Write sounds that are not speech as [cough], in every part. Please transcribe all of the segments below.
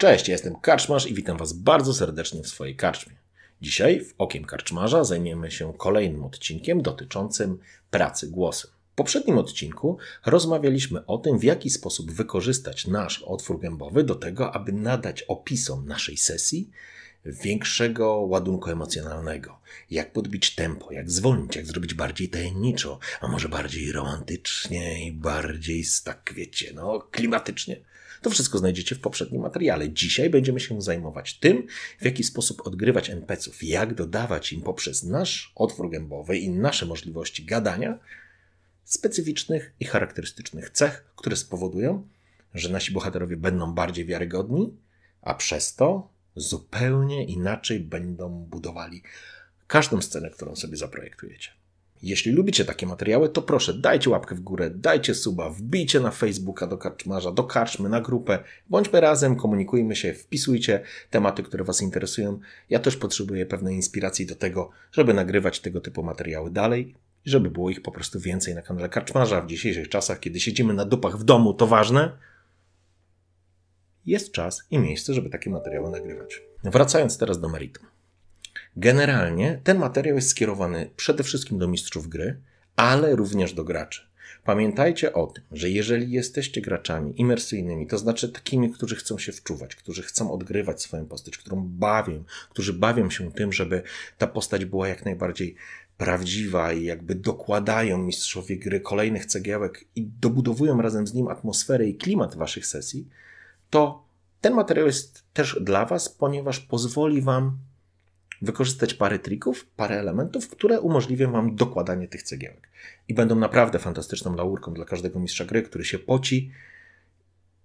Cześć, ja jestem Karczmarz i witam Was bardzo serdecznie w swojej karczmie. Dzisiaj w Okiem Karczmarza zajmiemy się kolejnym odcinkiem dotyczącym pracy głosem. W poprzednim odcinku rozmawialiśmy o tym, w jaki sposób wykorzystać nasz otwór gębowy do tego, aby nadać opisom naszej sesji większego ładunku emocjonalnego. Jak podbić tempo, jak zwolnić, jak zrobić bardziej tajemniczo, a może bardziej romantycznie i bardziej, tak wiecie, no, klimatycznie. To wszystko znajdziecie w poprzednim materiale. Dzisiaj będziemy się zajmować tym, w jaki sposób odgrywać NPC-ów, jak dodawać im poprzez nasz otwór gębowy i nasze możliwości gadania specyficznych i charakterystycznych cech, które spowodują, że nasi bohaterowie będą bardziej wiarygodni, a przez to zupełnie inaczej będą budowali każdą scenę, którą sobie zaprojektujecie. Jeśli lubicie takie materiały, to proszę dajcie łapkę w górę, dajcie suba, wbijcie na Facebooka do karczmarza, do karczmy, na grupę. Bądźmy razem, komunikujmy się, wpisujcie tematy, które Was interesują. Ja też potrzebuję pewnej inspiracji do tego, żeby nagrywać tego typu materiały dalej i żeby było ich po prostu więcej na kanale karczmarza. W dzisiejszych czasach, kiedy siedzimy na dupach w domu, to ważne. Jest czas i miejsce, żeby takie materiały nagrywać. Wracając teraz do meritum. Generalnie ten materiał jest skierowany przede wszystkim do mistrzów gry, ale również do graczy. Pamiętajcie o tym, że jeżeli jesteście graczami imersyjnymi, to znaczy takimi, którzy chcą się wczuwać, którzy chcą odgrywać swoją postać, którą bawią, którzy bawią się tym, żeby ta postać była jak najbardziej prawdziwa i jakby dokładają mistrzowie gry kolejnych cegiełek i dobudowują razem z nim atmosferę i klimat waszych sesji, to ten materiał jest też dla was, ponieważ pozwoli wam wykorzystać parę trików, parę elementów, które umożliwią Wam dokładanie tych cegiełek. I będą naprawdę fantastyczną laurką dla każdego mistrza gry, który się poci,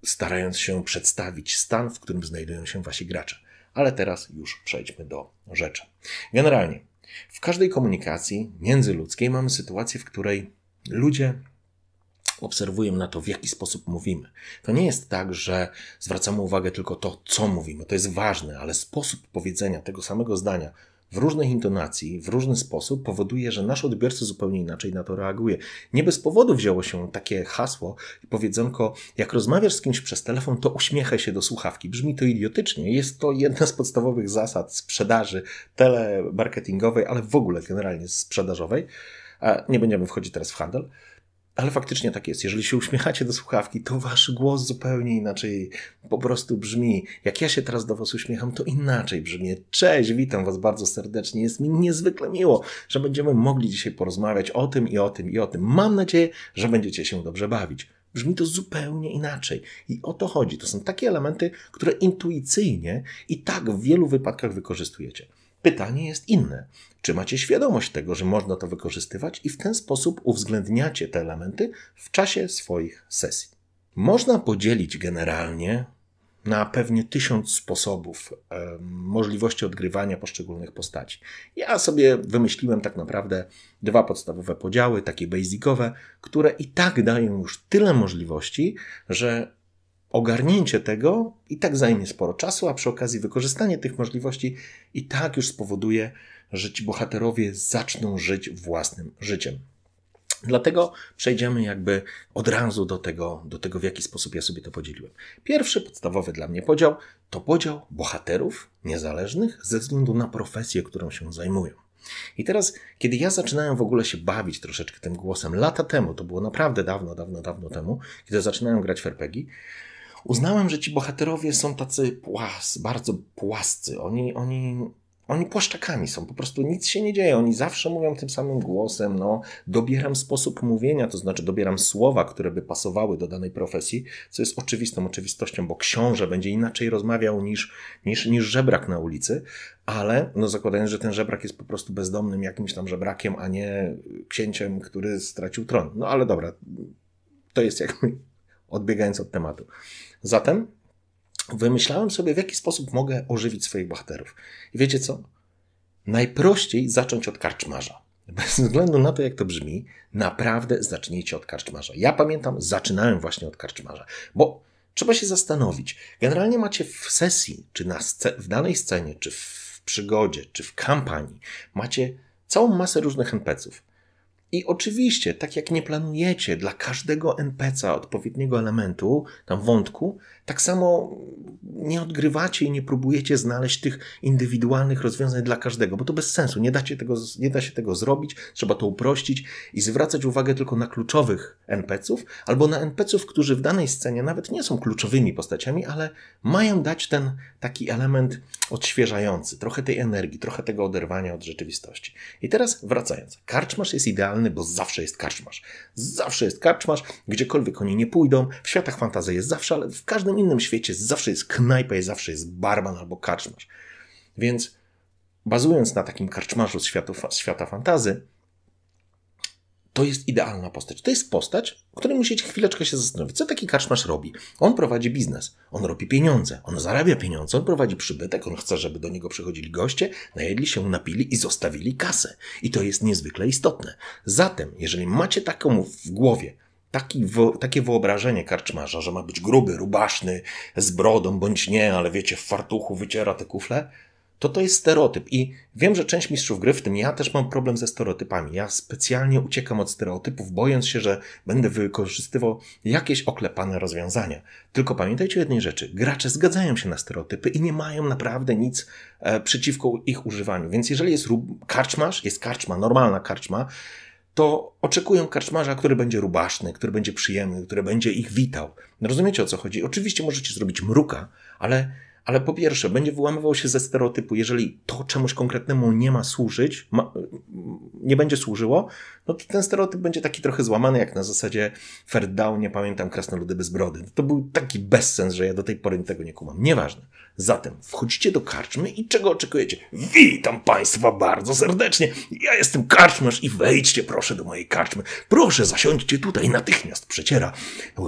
starając się przedstawić stan, w którym znajdują się Wasi gracze. Ale teraz już przejdźmy do rzeczy. Generalnie, w każdej komunikacji międzyludzkiej mamy sytuację, w której ludzie obserwuję na to, w jaki sposób mówimy. To nie jest tak, że zwracamy uwagę tylko to, co mówimy. To jest ważne, ale sposób powiedzenia tego samego zdania w różnej intonacji, w różny sposób powoduje, że nasz odbiorca zupełnie inaczej na to reaguje. Nie bez powodu wzięło się takie hasło i powiedzonko, jak rozmawiasz z kimś przez telefon, to uśmiechaj się do słuchawki. Brzmi to idiotycznie. Jest to jedna z podstawowych zasad sprzedaży telemarketingowej, ale w ogóle generalnie sprzedażowej. Nie będziemy wchodzić teraz w handel. Ale faktycznie tak jest. Jeżeli się uśmiechacie do słuchawki, to wasz głos zupełnie inaczej po prostu brzmi. Jak ja się teraz do was uśmiecham, to inaczej brzmi. Cześć, witam was bardzo serdecznie. Jest mi niezwykle miło, że będziemy mogli dzisiaj porozmawiać o tym i o tym i o tym. Mam nadzieję, że będziecie się dobrze bawić. Brzmi to zupełnie inaczej. I o to chodzi. To są takie elementy, które intuicyjnie i tak w wielu wypadkach wykorzystujecie. Pytanie jest inne. Czy macie świadomość tego, że można to wykorzystywać i w ten sposób uwzględniacie te elementy w czasie swoich sesji? Można podzielić generalnie na pewnie tysiąc sposobów e, możliwości odgrywania poszczególnych postaci. Ja sobie wymyśliłem tak naprawdę dwa podstawowe podziały, takie basicowe, które i tak dają już tyle możliwości, że ogarnięcie tego i tak zajmie sporo czasu, a przy okazji wykorzystanie tych możliwości i tak już spowoduje, że ci bohaterowie zaczną żyć własnym życiem. Dlatego przejdziemy jakby od razu do tego, do tego, w jaki sposób ja sobie to podzieliłem. Pierwszy podstawowy dla mnie podział to podział bohaterów niezależnych ze względu na profesję, którą się zajmują. I teraz, kiedy ja zaczynałem w ogóle się bawić troszeczkę tym głosem, lata temu, to było naprawdę dawno, dawno, dawno temu, kiedy zaczynałem grać w RPG, uznałem, że ci bohaterowie są tacy płas, bardzo płascy. Oni, oni oni płaszczakami są, po prostu nic się nie dzieje. Oni zawsze mówią tym samym głosem. No, dobieram sposób mówienia, to znaczy dobieram słowa, które by pasowały do danej profesji, co jest oczywistą oczywistością, bo książę będzie inaczej rozmawiał niż, niż, niż żebrak na ulicy, ale no, zakładając, że ten żebrak jest po prostu bezdomnym jakimś tam żebrakiem, a nie księciem, który stracił tron. No ale dobra, to jest jakby odbiegając od tematu. Zatem wymyślałem sobie, w jaki sposób mogę ożywić swoich bohaterów. I wiecie co? Najprościej zacząć od karczmarza. Bez względu na to, jak to brzmi, naprawdę zacznijcie od karczmarza. Ja pamiętam, zaczynałem właśnie od karczmarza, bo trzeba się zastanowić. Generalnie macie w sesji, czy na w danej scenie, czy w przygodzie, czy w kampanii, macie całą masę różnych NPC-ów. I oczywiście, tak jak nie planujecie dla każdego NPC'a odpowiedniego elementu, tam wątku, tak samo nie odgrywacie i nie próbujecie znaleźć tych indywidualnych rozwiązań dla każdego, bo to bez sensu. Nie, dacie tego, nie da się tego zrobić, trzeba to uprościć i zwracać uwagę tylko na kluczowych NPC-ów albo na NPC-ów, którzy w danej scenie nawet nie są kluczowymi postaciami, ale mają dać ten taki element odświeżający, trochę tej energii, trochę tego oderwania od rzeczywistości. I teraz wracając. Karczmasz jest idealny, bo zawsze jest karczmasz. Zawsze jest karczmasz, gdziekolwiek oni nie pójdą. W światach fantazji jest zawsze, ale w każdym innym świecie zawsze jest knajpa i zawsze jest barman albo karczmarz. Więc bazując na takim karczmarzu z, światu, z świata fantazy, to jest idealna postać. To jest postać, o której musicie chwileczkę się zastanowić. Co taki karczmarz robi? On prowadzi biznes, on robi pieniądze, on zarabia pieniądze, on prowadzi przybytek, on chce, żeby do niego przychodzili goście, najedli się, napili i zostawili kasę. I to jest niezwykle istotne. Zatem, jeżeli macie taką w głowie, taki, takie wyobrażenie karczmarza, że ma być gruby, rubaszny, z brodą bądź nie, ale wiecie, w fartuchu wyciera te kufle, to to jest stereotyp. I wiem, że część mistrzów gry, w tym ja też mam problem ze stereotypami. Ja specjalnie uciekam od stereotypów, bojąc się, że będę wykorzystywał jakieś oklepane rozwiązania. Tylko pamiętajcie o jednej rzeczy. Gracze zgadzają się na stereotypy i nie mają naprawdę nic e, przeciwko ich używaniu. Więc jeżeli jest karczmarz, jest karczma, normalna karczma, to oczekują karczmarza, który będzie rubaszny, który będzie przyjemny, który będzie ich witał. Rozumiecie o co chodzi? Oczywiście możecie zrobić mruka, ale ale po pierwsze, będzie wyłamywał się ze stereotypu, jeżeli to czemuś konkretnemu nie ma służyć, ma, nie będzie służyło, no to ten stereotyp będzie taki trochę złamany, jak na zasadzie Fair nie pamiętam, krasnoludy bez brody. To był taki bezsens, że ja do tej pory tego nie kumam. Nieważne. Zatem wchodzicie do karczmy i czego oczekujecie? Witam Państwa bardzo serdecznie. Ja jestem karczmarz i wejdźcie proszę do mojej karczmy. Proszę zasiądźcie tutaj natychmiast. Przeciera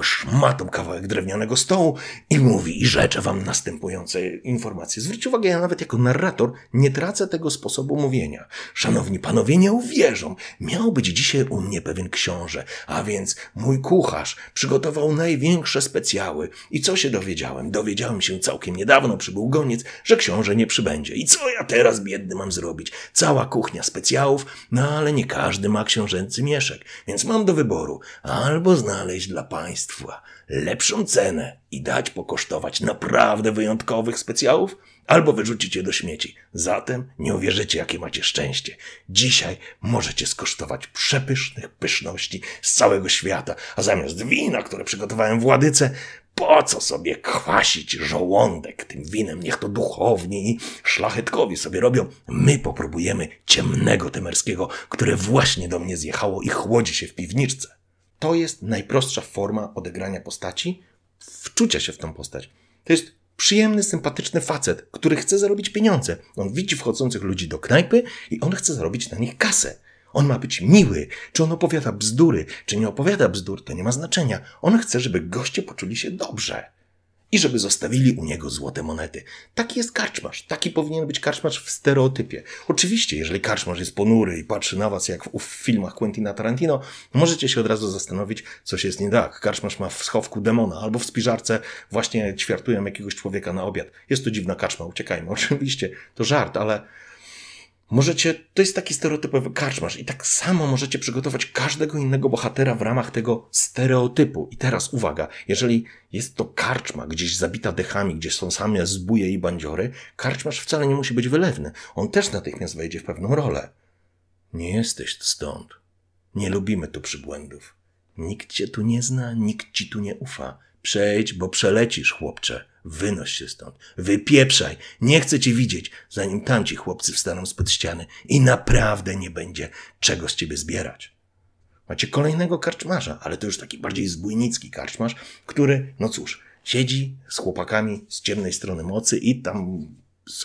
szmatą kawałek drewnianego stołu i mówi i rzeczę Wam następujące informacje. Zwróćcie uwagę, ja nawet jako narrator nie tracę tego sposobu mówienia. Szanowni Panowie, nie uwierzą. Miał być dzisiaj u mnie pewien książę, a więc mój kucharz przygotował największe specjały. I co się dowiedziałem? Dowiedziałem się całkiem niedawno, przybył goniec, że książę nie przybędzie. I co ja teraz biedny mam zrobić? Cała kuchnia specjałów, no ale nie każdy ma książęcy mieszek, więc mam do wyboru albo znaleźć dla państwa lepszą cenę i dać pokosztować naprawdę wyjątkowych specjałów, albo wyrzucić je do śmieci. Zatem nie uwierzycie, jakie macie szczęście. Dzisiaj możecie skosztować przepysznych pyszności z całego świata, a zamiast wina, które przygotowałem w Ładyce, po co sobie kwasić żołądek tym winem? Niech to duchowni i szlachetkowie sobie robią. My popróbujemy ciemnego temerskiego, które właśnie do mnie zjechało i chłodzi się w piwniczce. To jest najprostsza forma odegrania postaci, wczucia się w tą postać. To jest przyjemny, sympatyczny facet, który chce zarobić pieniądze. On widzi wchodzących ludzi do knajpy i on chce zarobić na nich kasę. On ma być miły. Czy on opowiada bzdury, czy nie opowiada bzdur, to nie ma znaczenia. On chce, żeby goście poczuli się dobrze. I żeby zostawili u niego złote monety. Taki jest karczmarz. Taki powinien być karczmarz w stereotypie. Oczywiście, jeżeli karczmarz jest ponury i patrzy na was jak w, w filmach Quentina Tarantino, możecie się od razu zastanowić, coś jest nie tak. Karczmarz ma w schowku demona, albo w spiżarce właśnie ćwiartują jakiegoś człowieka na obiad. Jest to dziwna karczma, uciekajmy. [laughs] Oczywiście, to żart, ale Możecie, to jest taki stereotypowy karczmarz i tak samo możecie przygotować każdego innego bohatera w ramach tego stereotypu. I teraz uwaga, jeżeli jest to karczma gdzieś zabita dechami, gdzie są same zbóje i bandziory, karczmarz wcale nie musi być wylewny. On też natychmiast wejdzie w pewną rolę. Nie jesteś stąd. Nie lubimy tu przybłędów. Nikt cię tu nie zna, nikt ci tu nie ufa. Przejdź, bo przelecisz, chłopcze. Wynoś się stąd, wypieprzaj, nie chcę cię widzieć, zanim tamci chłopcy wstaną spod ściany i naprawdę nie będzie czego z ciebie zbierać. Macie kolejnego karczmarza, ale to już taki bardziej zbójnicki karczmarz, który, no cóż, siedzi z chłopakami z ciemnej strony mocy i tam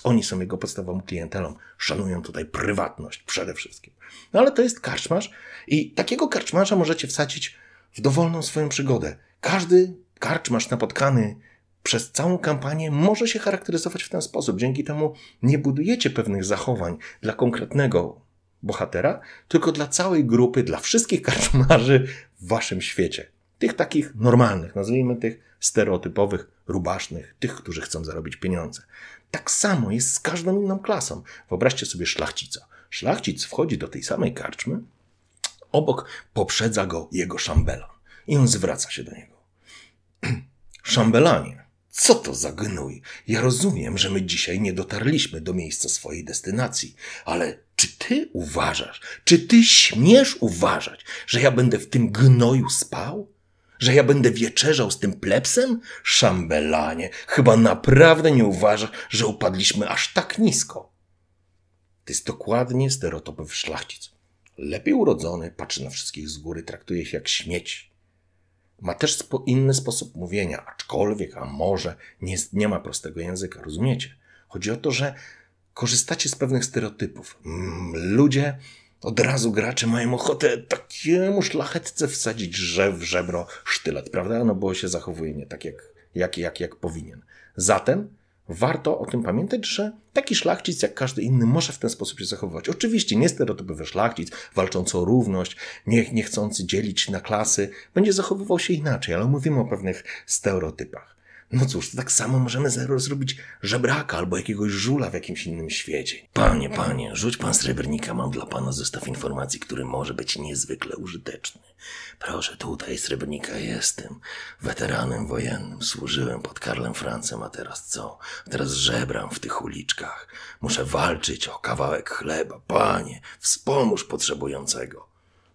oni są jego podstawową klientelą. Szanują tutaj prywatność przede wszystkim. No ale to jest karczmarz i takiego karczmarza możecie wsadzić w dowolną swoją przygodę. Każdy karczmarz napotkany przez całą kampanię może się charakteryzować w ten sposób. Dzięki temu nie budujecie pewnych zachowań dla konkretnego bohatera, tylko dla całej grupy, dla wszystkich karczmarzy w waszym świecie. Tych takich normalnych, nazwijmy tych stereotypowych, rubasznych, tych, którzy chcą zarobić pieniądze. Tak samo jest z każdą inną klasą. Wyobraźcie sobie szlachcica. Szlachcic wchodzi do tej samej karczmy, obok poprzedza go jego szambelan i on zwraca się do niego. [clears throat] Szambelanie, co to za gnój? Ja rozumiem, że my dzisiaj nie dotarliśmy do miejsca swojej destynacji, ale czy ty uważasz, czy ty śmiesz uważać, że ja będę w tym gnoju spał? Że ja będę wieczerzał z tym plepsem? Szambelanie, chyba naprawdę nie uważasz, że upadliśmy aż tak nisko. To jest dokładnie stereotypowy szlachcic. Lepiej urodzony, patrzy na wszystkich z góry, traktuje się jak śmieci. Ma też spo, inny sposób mówienia, aczkolwiek, a może nie, nie ma prostego języka, rozumiecie? Chodzi o to, że korzystacie z pewnych stereotypów. Mm, ludzie, od razu gracze mają ochotę takiemu szlachetce wsadzić żew w żebro sztylet, prawda? No bo się zachowuje nie tak, jak, jak, jak, jak powinien. Zatem warto o tym pamiętać, że taki szlachcic, jak każdy inny, może w ten sposób się zachowywać. Oczywiście nie stereotypowy szlachcic, walczący o równość, nie, nie chcący dzielić na klasy, będzie zachowywał się inaczej, ale mówimy o pewnych stereotypach. No cóż, to tak samo możemy zrobić żebraka albo jakiegoś żula w jakimś innym świecie. Panie, panie, rzuć pan srebrnika, mam dla pana zestaw informacji, który może być niezwykle użyteczny. Proszę, tutaj srebrnika jestem. Weteranem wojennym, służyłem pod Karlem Francem, a teraz co? Teraz żebram w tych uliczkach. Muszę walczyć o kawałek chleba. Panie, wspomóż potrzebującego.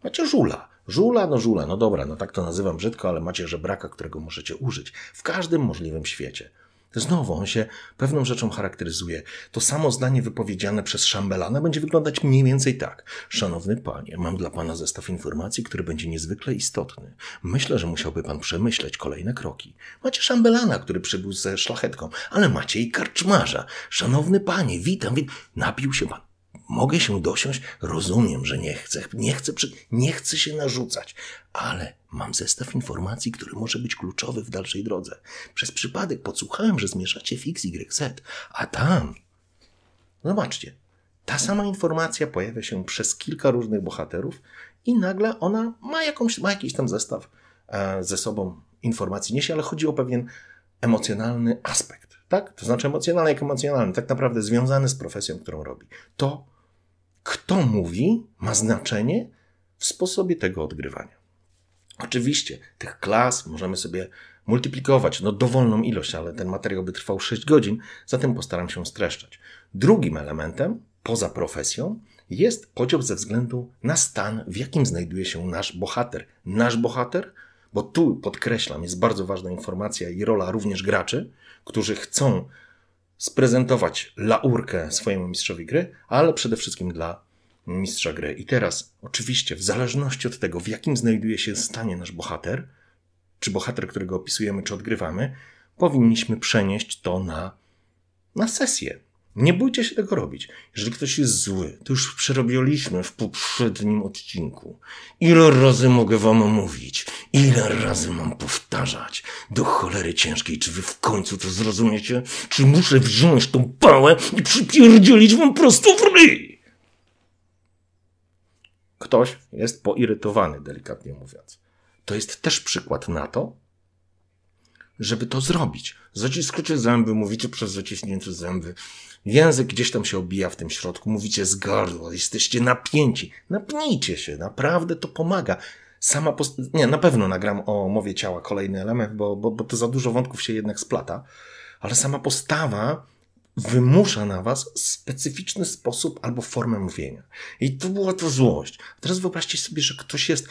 Macie żula Żula, no żula, no dobra, no tak to nazywam brzydko, ale macie żebraka, którego możecie użyć w każdym możliwym świecie. Znowu on się pewną rzeczą charakteryzuje. To samo zdanie wypowiedziane przez szambelana będzie wyglądać mniej więcej tak. Szanowny panie, mam dla pana zestaw informacji, który będzie niezwykle istotny. Myślę, że musiałby pan przemyśleć kolejne kroki. Macie szambelana, który przybył ze szlachetką, ale macie i karczmarza. Szanowny panie, witam, witam. Napił się pan Mogę się dosiąść, rozumiem, że nie chcę, nie chcę, nie chcę się narzucać, ale mam zestaw informacji, który może być kluczowy w dalszej drodze. Przez przypadek podsłuchałem, że zmierzacie w XYZ, a tam. Zobaczcie, ta sama informacja pojawia się przez kilka różnych bohaterów i nagle ona ma, jakąś, ma jakiś tam zestaw e, ze sobą informacji niesie, ale chodzi o pewien emocjonalny aspekt. Tak? To znaczy emocjonalny jak emocjonalny, tak naprawdę związany z profesją, którą robi. To kto mówi, ma znaczenie w sposobie tego odgrywania. Oczywiście tych klas możemy sobie multiplikować, no dowolną ilość, ale ten materiał by trwał 6 godzin, zatem postaram się streszczać. Drugim elementem, poza profesją, jest podział ze względu na stan, w jakim znajduje się nasz bohater. Nasz bohater, bo tu podkreślam, jest bardzo ważna informacja i rola również graczy, którzy chcą sprezentować laurkę swojemu mistrzowi gry, ale przede wszystkim dla mistrza gry. I teraz, oczywiście, w zależności od tego, w jakim znajduje się stanie nasz bohater, czy bohater, którego opisujemy, czy odgrywamy, powinniśmy przenieść to na, na sesję. Nie bójcie się tego robić. Jeżeli ktoś jest zły, to już przerobiliśmy w poprzednim odcinku. Ile razy mogę wam mówić? Ile razy mam powtarzać? Do cholery ciężkiej, czy wy w końcu to zrozumiecie? Czy muszę wziąć tą pałę i przypierdzielić wam prosto w ryj? Ktoś jest poirytowany, delikatnie mówiąc. To jest też przykład na to, żeby to zrobić. Zaciskacie zęby, mówicie przez zaciśnięte zęby. Język gdzieś tam się obija w tym środku, mówicie z gardła, jesteście napięci. Napnijcie się, naprawdę to pomaga. Sama post- Nie, na pewno nagram o mowie ciała kolejny element, bo, bo, bo to za dużo wątków się jednak splata, ale sama postawa wymusza na was specyficzny sposób albo formę mówienia. I to była to złość. Teraz wyobraźcie sobie, że ktoś jest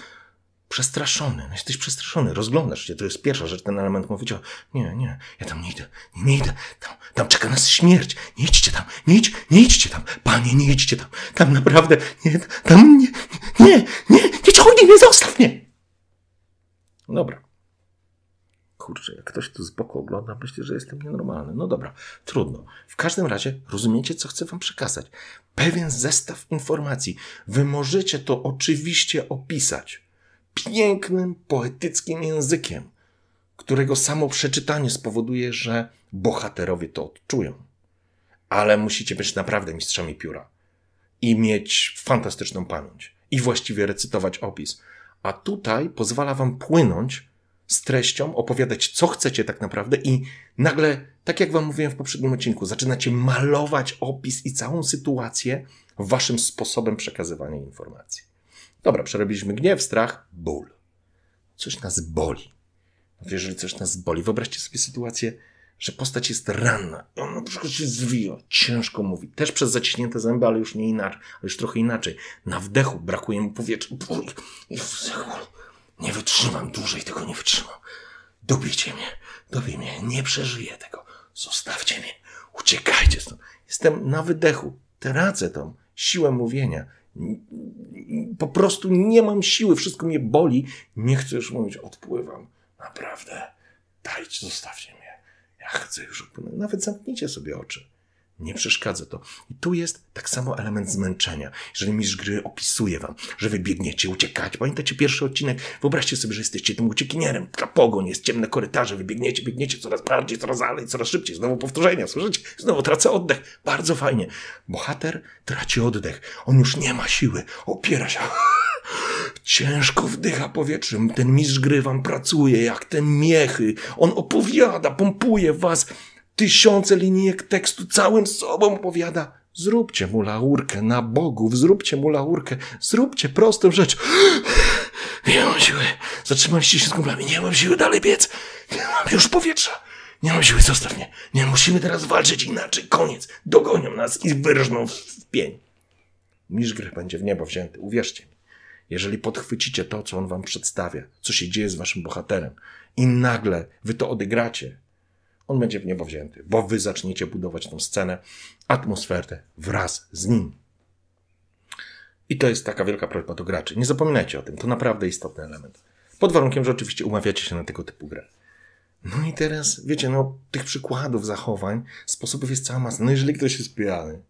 Przestraszony, no jesteś przestraszony, rozglądasz się, to jest pierwsza rzecz, ten element mówi, o, nie, nie, ja tam nie idę, nie, nie idę, tam, tam czeka nas śmierć, nie idźcie tam, nie idź, nie idźcie tam, panie, nie idźcie tam, tam naprawdę, nie, tam nie, nie, nie, nie ciągnij mnie, zostaw mnie. Dobra. Kurczę, jak ktoś tu z boku ogląda, myśli, że jestem nienormalny. No dobra, trudno. W każdym razie rozumiecie, co chcę wam przekazać. Pewien zestaw informacji. Wy możecie to oczywiście opisać pięknym, poetyckim językiem, którego samo przeczytanie spowoduje, że bohaterowie to odczują. Ale musicie być naprawdę mistrzami pióra i mieć fantastyczną pamięć i właściwie recytować opis. A tutaj pozwala wam płynąć z treścią, opowiadać, co chcecie tak naprawdę, i nagle, tak jak Wam mówiłem w poprzednim odcinku, zaczynacie malować opis i całą sytuację Waszym sposobem przekazywania informacji. Dobra, przerobiliśmy gniew, strach, ból. Coś nas boli. Jeżeli coś nas boli, wyobraźcie sobie sytuację, że postać jest ranna. On na przykład się zwija, ciężko mówi. Też przez zaciśnięte zęby, ale już nie inaczej, ale już trochę inaczej. Na wdechu brakuje mu powietrza. Nie wytrzymam dłużej tego, nie wytrzymam. Dobijcie mnie, dobij mnie, nie przeżyję tego. Zostawcie mnie, uciekajcie stąd. Jestem na wydechu, tracę tą siłę mówienia. Po prostu nie mam siły, wszystko mnie boli. Nie chcę już mówić, odpływam. Naprawdę. Dajcie, zostawcie mnie. Ja chcę już odpłynąć. Nawet zamknijcie sobie oczy. Nie przeszkadza to. I tu jest tak samo element zmęczenia. Jeżeli mistrz gry opisuje wam, że wy biegniecie, uciekacie. Pamiętacie pierwszy odcinek? Wyobraźcie sobie, że jesteście tym uciekinierem. Ta pogoń, jest ciemne korytarze, wy biegniecie, biegniecie coraz bardziej, coraz dalej, coraz szybciej. Znowu powtórzenia, słyszycie? Znowu tracę oddech. Bardzo fajnie. Bohater traci oddech. On już nie ma siły. Opiera się. [laughs] Ciężko wdycha powietrzem. Ten mistrz gry wam pracuje jak te miechy. On opowiada, pompuje was tysiące linijek tekstu całym sobą opowiada. Zróbcie mu laurkę na bogów, zróbcie mu laurkę, zróbcie prostą rzecz. [gasps] Nie mam siły. Zatrzymaliście się z kumplami, nie mam siły dalej biec. Nie mam już powietrza. Nie mam siły, zostaw mnie. Nie musimy teraz walczyć inaczej. Koniec. Dogonią nas i wyrżną w pień. Misz gry będzie w niebo wzięty, uwierzcie mi. Jeżeli podchwycicie to, co on wam przedstawia, co się dzieje z waszym bohaterem i nagle wy to odegracie, on będzie w niebo wzięty, bo wy zaczniecie budować tą scenę, atmosferę wraz z nim. I to jest taka wielka prośba do graczy. Nie zapominajcie o tym, to naprawdę istotny element. Pod warunkiem, że oczywiście umawiacie się na tego typu grę. No i teraz, wiecie, no, tych przykładów zachowań, sposobów jest cała masa. No jeżeli ktoś jest pijany,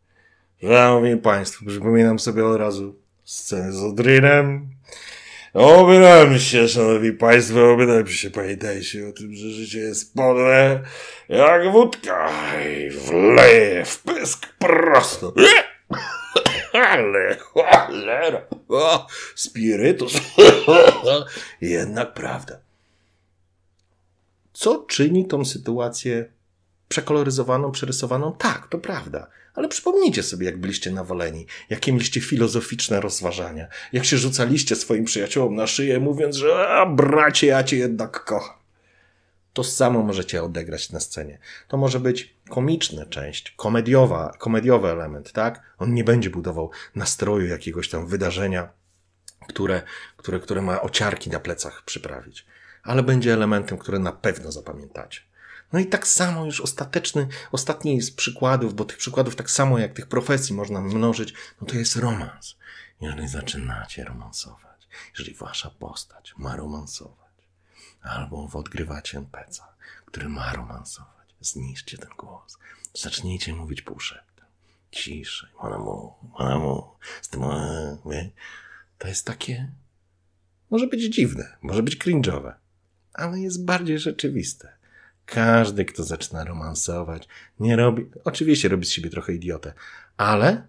Szanowni Państwo, przypominam sobie od razu scenę z Odrinem, Obydam się, szanowni państwo, obydam się, pamiętajcie o tym, że życie jest podłe jak wódka i wleje w pysk prosto. Ale cholera, o, spirytus, jednak prawda. Co czyni tą sytuację przekoloryzowaną, przerysowaną? Tak, to prawda. Ale przypomnijcie sobie, jak byliście nawaleni, jakie mieliście filozoficzne rozważania, jak się rzucaliście swoim przyjaciołom na szyję, mówiąc, że a, bracie, ja cię jednak kocham. To samo możecie odegrać na scenie. To może być komiczna część, komediowa, komediowy element, tak? On nie będzie budował nastroju jakiegoś tam wydarzenia, które, które, które ma ociarki na plecach przyprawić, ale będzie elementem, który na pewno zapamiętacie. No i tak samo już ostateczny, ostatni z przykładów, bo tych przykładów tak samo jak tych profesji można mnożyć, no to jest romans. Jeżeli zaczynacie romansować, jeżeli wasza postać ma romansować, albo odgrywacie NPC, który ma romansować, zniszczcie ten głos. Zacznijcie mówić półszeptem. Ciszej, mon amour, z tym, to jest takie, może być dziwne, może być cringe'owe, ale jest bardziej rzeczywiste. Każdy, kto zaczyna romansować, nie robi. Oczywiście robi z siebie trochę idiotę, ale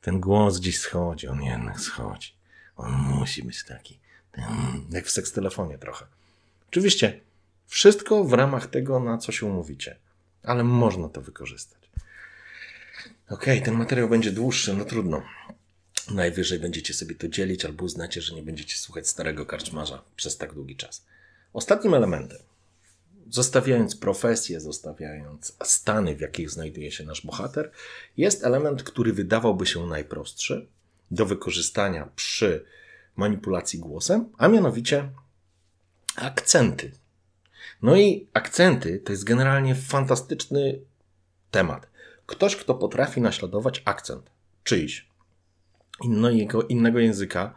ten głos gdzieś schodzi, on jednak schodzi. On musi być taki, jak w seks telefonie trochę. Oczywiście, wszystko w ramach tego, na co się umówicie, ale można to wykorzystać. Okej, okay, ten materiał będzie dłuższy, no trudno. Najwyżej będziecie sobie to dzielić, albo uznacie, że nie będziecie słuchać starego karczmarza przez tak długi czas. Ostatnim elementem, zostawiając profesję, zostawiając stany, w jakich znajduje się nasz bohater, jest element, który wydawałby się najprostszy do wykorzystania przy manipulacji głosem, a mianowicie akcenty. No i akcenty to jest generalnie fantastyczny temat. Ktoś, kto potrafi naśladować akcent czyjś innego, innego języka,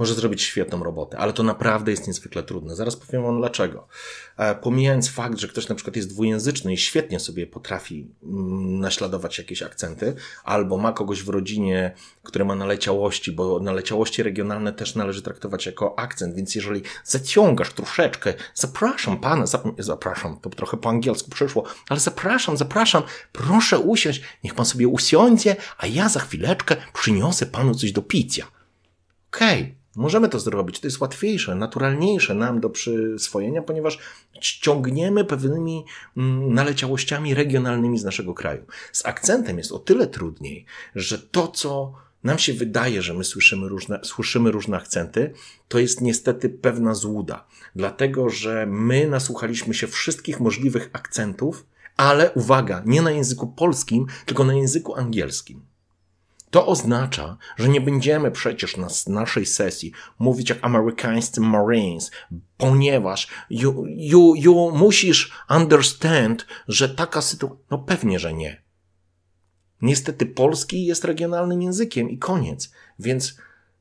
może zrobić świetną robotę, ale to naprawdę jest niezwykle trudne. Zaraz powiem Wam dlaczego. E, pomijając fakt, że ktoś na przykład jest dwujęzyczny i świetnie sobie potrafi mm, naśladować jakieś akcenty, albo ma kogoś w rodzinie, który ma naleciałości, bo naleciałości regionalne też należy traktować jako akcent, więc jeżeli zaciągasz troszeczkę, zapraszam Pana, zapraszam, to trochę po angielsku przyszło, ale zapraszam, zapraszam, proszę usiąść, niech Pan sobie usiądzie, a ja za chwileczkę przyniosę Panu coś do picia. Okej, okay. Możemy to zrobić. To jest łatwiejsze, naturalniejsze nam do przyswojenia, ponieważ ściągniemy pewnymi mm, naleciałościami regionalnymi z naszego kraju. Z akcentem jest o tyle trudniej, że to, co nam się wydaje, że my słyszymy różne, słyszymy różne akcenty, to jest niestety pewna złuda. Dlatego, że my nasłuchaliśmy się wszystkich możliwych akcentów, ale uwaga, nie na języku polskim, tylko na języku angielskim. To oznacza, że nie będziemy przecież na naszej sesji mówić jak amerykańscy Marines, ponieważ you, you, you musisz understand, że taka sytuacja. No pewnie, że nie. Niestety polski jest regionalnym językiem i koniec. Więc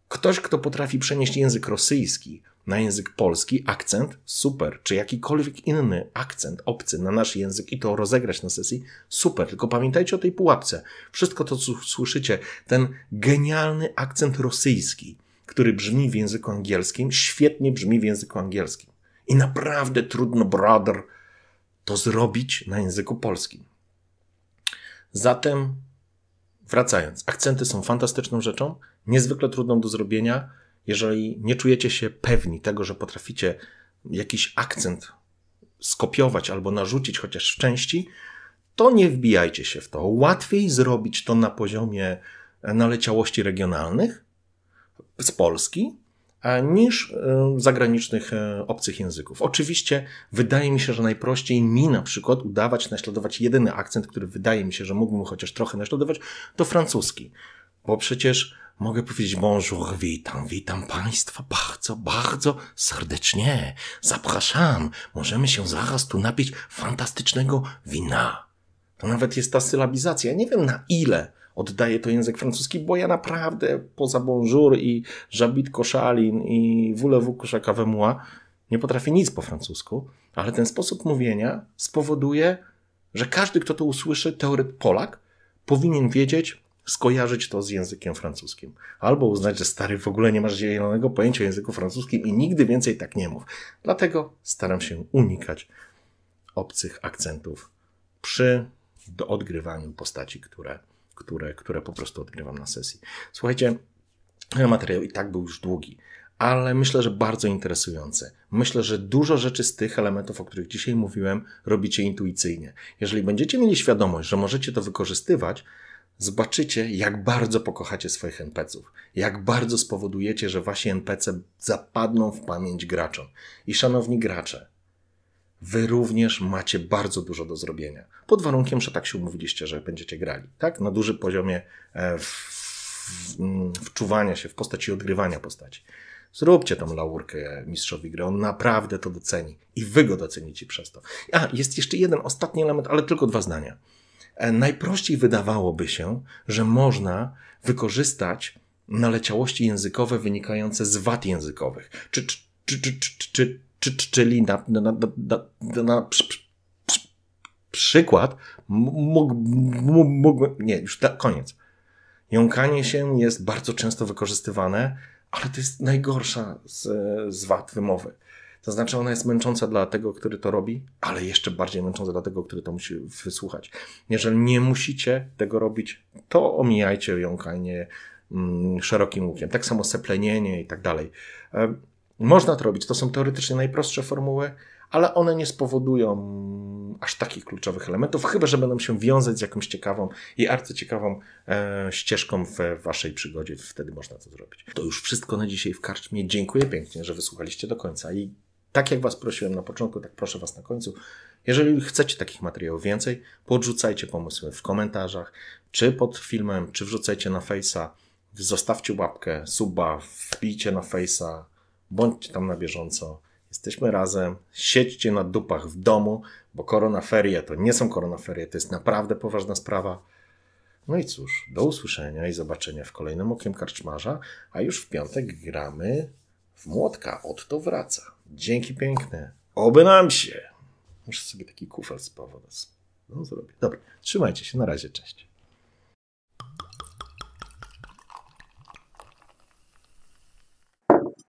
ktoś, kto potrafi przenieść język rosyjski na język polski, akcent, super, czy jakikolwiek inny akcent obcy na nasz język i to rozegrać na sesji, super. Tylko pamiętajcie o tej pułapce. Wszystko to, co słyszycie, ten genialny akcent rosyjski, który brzmi w języku angielskim, świetnie brzmi w języku angielskim. I naprawdę trudno, brother, to zrobić na języku polskim. Zatem, wracając, akcenty są fantastyczną rzeczą, niezwykle trudną do zrobienia, jeżeli nie czujecie się pewni tego, że potraficie jakiś akcent skopiować albo narzucić chociaż w części, to nie wbijajcie się w to. Łatwiej zrobić to na poziomie naleciałości regionalnych z Polski, niż e, zagranicznych e, obcych języków. Oczywiście wydaje mi się, że najprościej mi na przykład udawać naśladować jedyny akcent, który wydaje mi się, że mógłbym chociaż trochę naśladować, to francuski. Bo przecież mogę powiedzieć bonjour, witam, witam Państwa bardzo, bardzo serdecznie. Zapraszam, możemy się zaraz tu napić fantastycznego wina. To nawet jest ta sylabizacja. Nie wiem na ile oddaje to język francuski, bo ja naprawdę poza bonjour i żabit koszalin i voulez-vous moi nie potrafię nic po francusku, ale ten sposób mówienia spowoduje, że każdy, kto to usłyszy, teoret Polak, powinien wiedzieć, skojarzyć to z językiem francuskim. Albo uznać, że stary w ogóle nie masz zielonego pojęcia o języku francuskim i nigdy więcej tak nie mów. Dlatego staram się unikać obcych akcentów przy odgrywaniu postaci, które, które, które po prostu odgrywam na sesji. Słuchajcie, materiał i tak był już długi, ale myślę, że bardzo interesujący. Myślę, że dużo rzeczy z tych elementów, o których dzisiaj mówiłem, robicie intuicyjnie. Jeżeli będziecie mieli świadomość, że możecie to wykorzystywać, zobaczycie, jak bardzo pokochacie swoich NPC-ów, jak bardzo spowodujecie, że wasi NPC zapadną w pamięć graczom. I szanowni gracze, wy również macie bardzo dużo do zrobienia. Pod warunkiem, że tak się umówiliście, że będziecie grali, tak? Na dużym poziomie e, w, w, mm, wczuwania się w postaci odgrywania postaci. Zróbcie tą laurkę mistrzowi gry, on naprawdę to doceni i wy go docenicie przez to. A, jest jeszcze jeden ostatni element, ale tylko dwa zdania. E, najprościej wydawałoby się, że można wykorzystać naleciałości językowe wynikające z wad językowych, czy, czy, czy, czy, czy, czy, czy czyli na, na, na, na, na przy, przy, przykład mógłbym, nie, już koniec. Jąkanie się jest bardzo często wykorzystywane, ale to jest najgorsza z, z wad wymowy. To znaczy, ona jest męcząca dla tego, który to robi, ale jeszcze bardziej męcząca dla tego, który to musi wysłuchać. Jeżeli nie musicie tego robić, to omijajcie jąkanie mm, szerokim łukiem. Tak samo seplenienie i tak dalej. Można to robić. To są teoretycznie najprostsze formuły, ale one nie spowodują aż takich kluczowych elementów, chyba że będą się wiązać z jakąś ciekawą i arcyciekawą e, ścieżką w waszej przygodzie. Wtedy można to zrobić. To już wszystko na dzisiaj w karczmie. Dziękuję pięknie, że wysłuchaliście do końca i tak jak Was prosiłem na początku, tak proszę Was na końcu. Jeżeli chcecie takich materiałów więcej, podrzucajcie pomysły w komentarzach, czy pod filmem, czy wrzucajcie na Face'a. Zostawcie łapkę, suba, wbijcie na Face'a, bądźcie tam na bieżąco. Jesteśmy razem, siedźcie na dupach w domu, bo koronaferie to nie są koronaferie, to jest naprawdę poważna sprawa. No i cóż, do usłyszenia i zobaczenia w kolejnym Okiem Karczmarza, a już w piątek gramy w Młotka. Otto wraca. Dzięki piękne. Oby nam się. Muszę sobie taki kufel powodu. No zrobię. Dobra, trzymajcie się. Na razie, cześć.